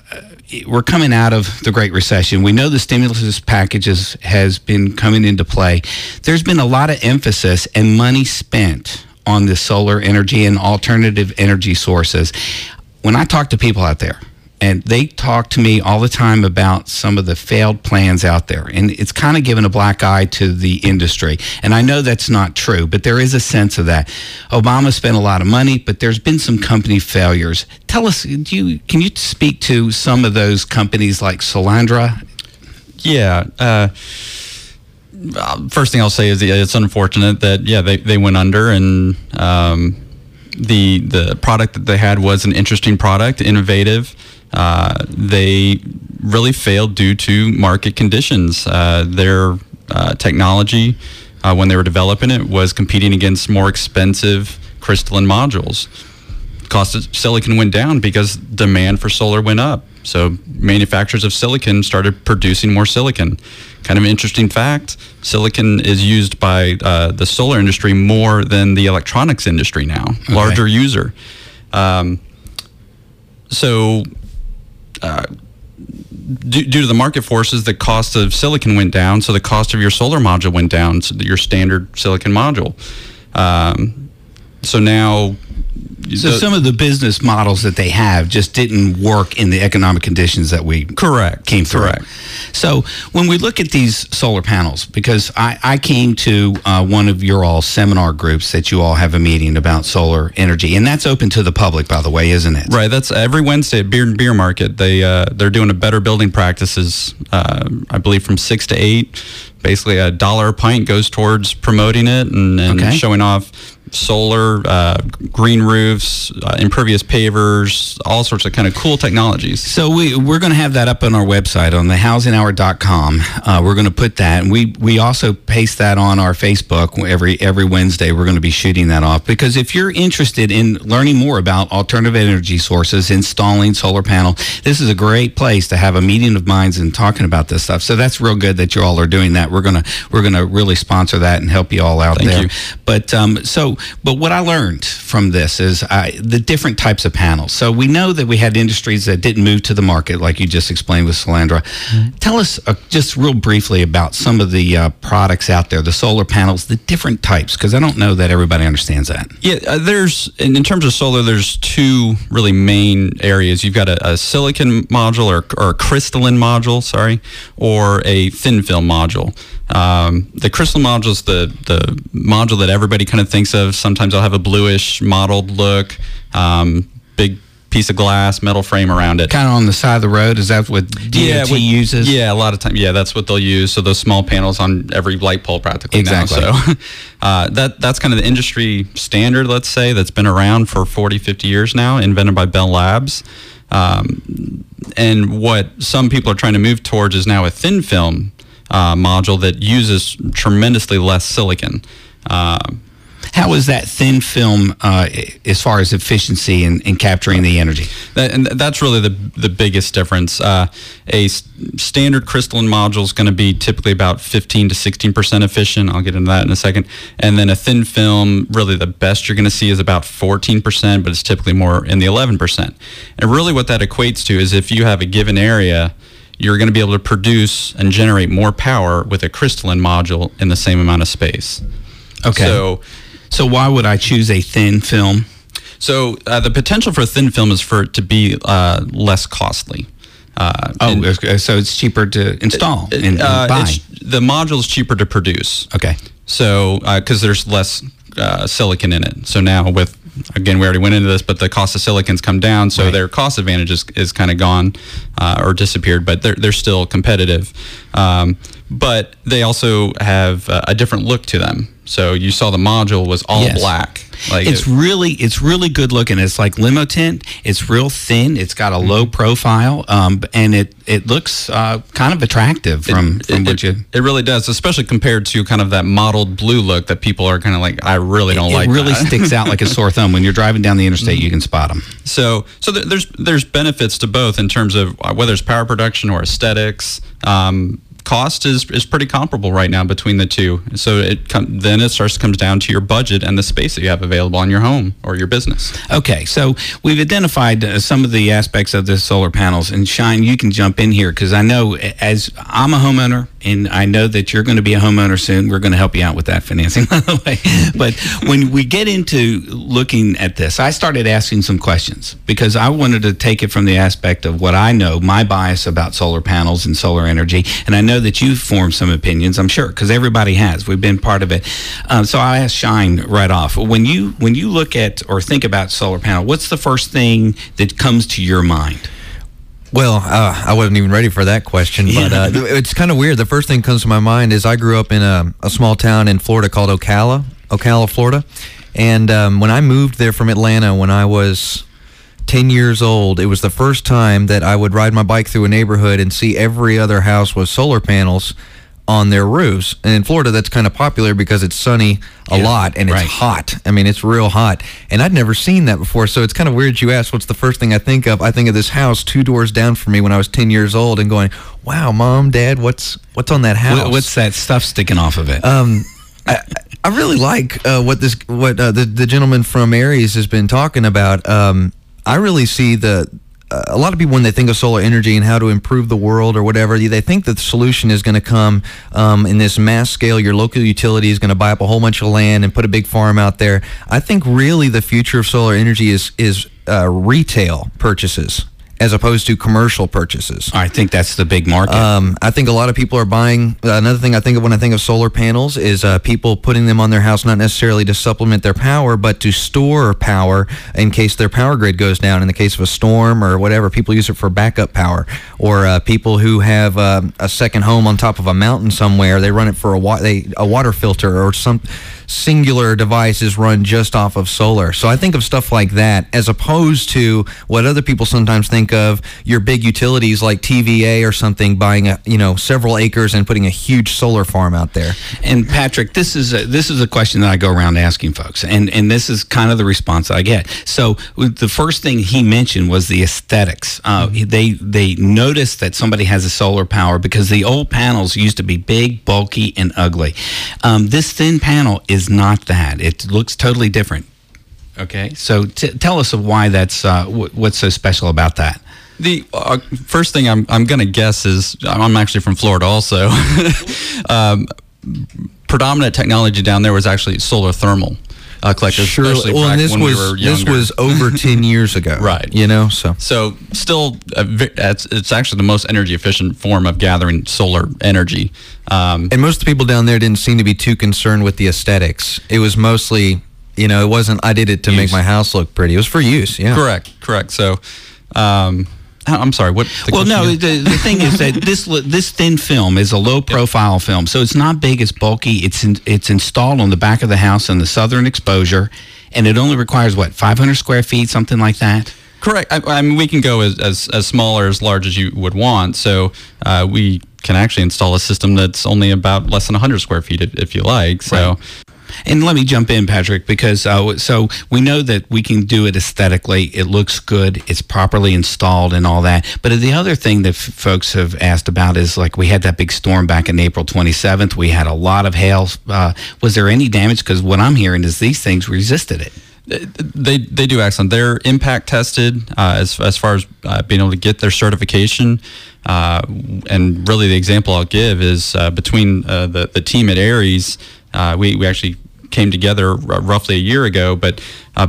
we're coming out of the Great Recession. We know the stimulus packages has been coming into play. There's been a lot of emphasis and money spent on the solar energy and alternative energy sources. When I talk to people out there, and they talk to me all the time about some of the failed plans out there. And it's kind of given a black eye to the industry. And i know that's not true but there is a sense of that. Obama spent a lot of money but there's been some company failures. Tell us do you can you speak to some of those companies like Solyndra? Yeah uh, first thing i'll say is it's unfortunate that yeah they, they went under and um, the the product that they had was an interesting product innovative Uh, they really failed due to market conditions. Uh, their uh, technology, uh, when they were developing it, was competing against more expensive crystalline modules. Cost of silicon went down because demand for solar went up. So manufacturers of silicon started producing more silicon. Kind of an interesting fact: silicon is used by uh, the solar industry more than the electronics industry now. Okay. Larger user. Um, so. Uh, due, due, to the market forces, the cost of silicon went down, so the cost of your solar module went down. So your standard silicon module. Um, so now so the, some of the business models that they have just didn't work in the economic conditions that we correct came through. Correct. So when we look at these solar panels, because I, I came to uh, one of your all seminar groups that you all have a meeting about solar energy, and that's open to the public, by the way, isn't it? Right. That's every Wednesday at Bearden Beer Market. They uh, they're doing a better building practices. Uh, I believe from six to eight. Basically, a dollar a pint goes towards promoting it and, and okay. showing off solar, uh, green roofs, uh, impervious pavers, all sorts of kind of cool technologies. So we we're going to have that up on our website on thehousinghour.com. Uh, we're going to put that, and we we also paste that on our Facebook every every Wednesday. We're going to be shooting that off because if you're interested in learning more about alternative energy sources, installing solar panel, this is a great place to have a meeting of minds and talking about this stuff. So that's real good that you all are doing that. We're gonna we're gonna really sponsor that and help you all out Thank there. You. But um, so but what I learned from this is I, the different types of panels. So we know that we had industries that didn't move to the market, like you just explained with Solyndra. Mm-hmm. Tell us uh, just real briefly about some of the uh, products out there, the solar panels, the different types, because I don't know that everybody understands that. Yeah, uh, there's in, in, terms of solar, there's two really main areas. You've got a, a silicon module or, or a crystalline module, sorry, or a thin film module. Um, the crystal module is the the module that everybody kind of thinks of. Sometimes I'll have a bluish mottled look, um, big piece of glass, metal frame around it. Kind of on the side of the road. Is that what DOT yeah, uses? Yeah, a lot of time. Yeah, that's what they'll use. So those small panels on every light pole practically exactly. now. So uh, that that's kind of the industry standard, let's say, that's been around for 40, 50 years now, invented by Bell Labs. Um, and what some people are trying to move towards is now a thin film uh, module that uses tremendously less silicon. Uh, how is that thin film uh, as far as efficiency in, in capturing the energy? That, and that's really the the biggest difference. Uh, a standard crystalline module is going to be typically about 15 to 16 percent efficient. I'll get into that in a second. And then a thin film, really the best you're going to see is about 14 percent, but it's typically more in the 11 percent. And really, what that equates to is if you have a given area you're going to be able to produce and generate more power with a crystalline module in the same amount of space. Okay. So, so why would I choose a thin film? So uh, the potential for a thin film is for it to be uh, less costly. Uh, oh, and, so it's cheaper to install and, and uh, buy. the module is cheaper to produce. Okay. So because uh, there's less uh, silicon in it. So now with again, we already went into this, but the cost of silicon's come down, so right. their cost advantage is, is kind of gone uh, or disappeared, but they're, they're still competitive. Um, but they also have a different look to them. So you saw the module was all yes. black. Like it's it, really it's really good looking. It's like limo tint. It's real thin. It's got a mm-hmm. low profile, um, and it it looks uh, kind of attractive from it, from it, what you. It really does, especially compared to kind of that mottled blue look that people are kind of like. I really don't like. It really sticks out like a sore thumb when you're driving down the interstate. You can spot them. So so th- there's there's benefits to both in terms of uh, whether it's power production or aesthetics. Um, cost is, is pretty comparable right now between the two. So it com- then it starts to comes down to your budget and the space that you have available on your home or your business. Okay, so we've identified uh, some of the aspects of the solar panels, and Shine, you can jump in here because I know as I'm a homeowner and I know that you're going to be a homeowner soon. We're going to help you out with that financing, by the way. But when we get into looking at this, I started asking some questions because I wanted to take it from the aspect of what I know, my bias about solar panels and solar energy, and I know know that you've formed some opinions. I'm sure because everybody has. We've been part of it. Um, so I'll ask Shine right off. When you when you look at or think about solar panel, what's the first thing that comes to your mind? Well, uh, I wasn't even ready for that question, but uh, it's kind of weird. The first thing that comes to my mind is I grew up in a, a small town in Florida called Ocala, Ocala, Florida, and um, when I moved there from Atlanta when I was 10 years old, it was the first time that I would ride my bike through a neighborhood and see every other house with solar panels on their roofs. And in Florida, that's kind of popular because it's sunny a yeah, lot and it's right. hot. I mean, it's real hot. And I'd never seen that before. So it's kind of weird you asked what's the first thing I think of. I think of this house two doors down from me when I was 10 years old and going, wow, mom, dad, what's what's on that house? What's that stuff sticking off of it? Um, I, I really like uh, what this what uh, the the gentleman from Aries has been talking about. Um, I really see the uh, a lot of people when they think of solar energy and how to improve the world or whatever they think that the solution is going to come um, in this mass scale. Your local utility is going to buy up a whole bunch of land and put a big farm out there. I think really the future of solar energy is is uh, retail purchases as opposed to commercial purchases. I think that's the big market. Um, I think a lot of people are buying. Another thing I think of when I think of solar panels is uh, people putting them on their house not necessarily to supplement their power, but to store power in case their power grid goes down. In the case of a storm or whatever, people use it for backup power. Or uh, people who have uh, a second home on top of a mountain somewhere, they run it for a, wa- they, a water filter or some singular devices run just off of solar. So I think of stuff like that as opposed to what other people sometimes think of your big utilities like TVA or something buying a, you know several acres and putting a huge solar farm out there. And Patrick, this is a, this is a question that I go around asking folks, and and this is kind of the response I get. So the first thing he mentioned was the aesthetics. Uh, mm-hmm. They they noticed that somebody has a solar power because the old panels used to be big, bulky, and ugly. Um, this thin panel is is not that. It looks totally different. Okay, so t- tell us why that's uh, w- what's so special about that. The uh, first thing I'm I'm going to guess is I'm actually from Florida also. um, predominant technology down there was actually solar thermal uh, collectors, sure. especially well, back this when was, we. This was over 10 years ago. right. You know, so. So still, uh, it's, it's actually the most energy efficient form of gathering solar energy. Um, and most of the people down there didn't seem to be too concerned with the aesthetics. It was mostly, you know, it wasn't, I did it to use. make my house look pretty. It was for use, yeah. Correct, correct. So, um, I'm sorry. What? well, no. The, the thing is that this this thin film is a low profile yep. film, so it's not big. It's bulky. It's in, it's installed on the back of the house in the southern exposure, and it only requires what 500 square feet, something like that. Correct. I, I mean, we can go as, as, as small or as large as you would want. So uh, we can actually install a system that's only about less than 100 square feet if, if you like. So right. And let me jump in, Patrick, because uh, so we know that we can do it aesthetically. It looks good. It's properly installed and all that. But the other thing that f- folks have asked about is like we had that big storm back in April 27th. We had a lot of hail. Uh, was there any damage? Because what I'm hearing is these things resisted it they they do excellent. They're impact tested uh, as as far as uh, being able to get their certification. Uh, and really, the example I'll give is uh, between uh, the the team at Aries. Uh, we we actually came together roughly a year ago, but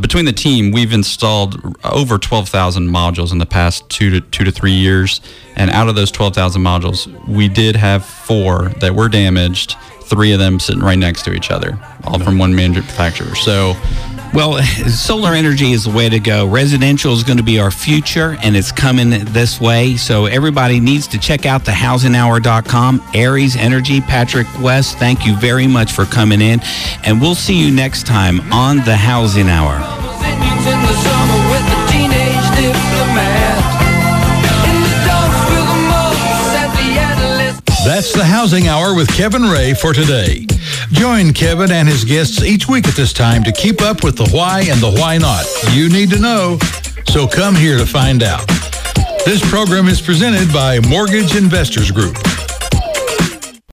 between the team, we've installed over 12,000 modules in the past two to two to three years. And out of those 12,000 modules, we did have four that were damaged. Three of them sitting right next to each other, all from one manufacturer. So well, solar energy is the way to go. Residential is going to be our future, and it's coming this way. So everybody needs to check out the thehousinghour.com. Aries Energy, Patrick West, thank you very much for coming in, and we'll see you next time on The Housing Hour. That's the Housing Hour with Kevin Ray for today. Join Kevin and his guests each week at this time to keep up with the why and the why not. You need to know, so come here to find out. This program is presented by Mortgage Investors Group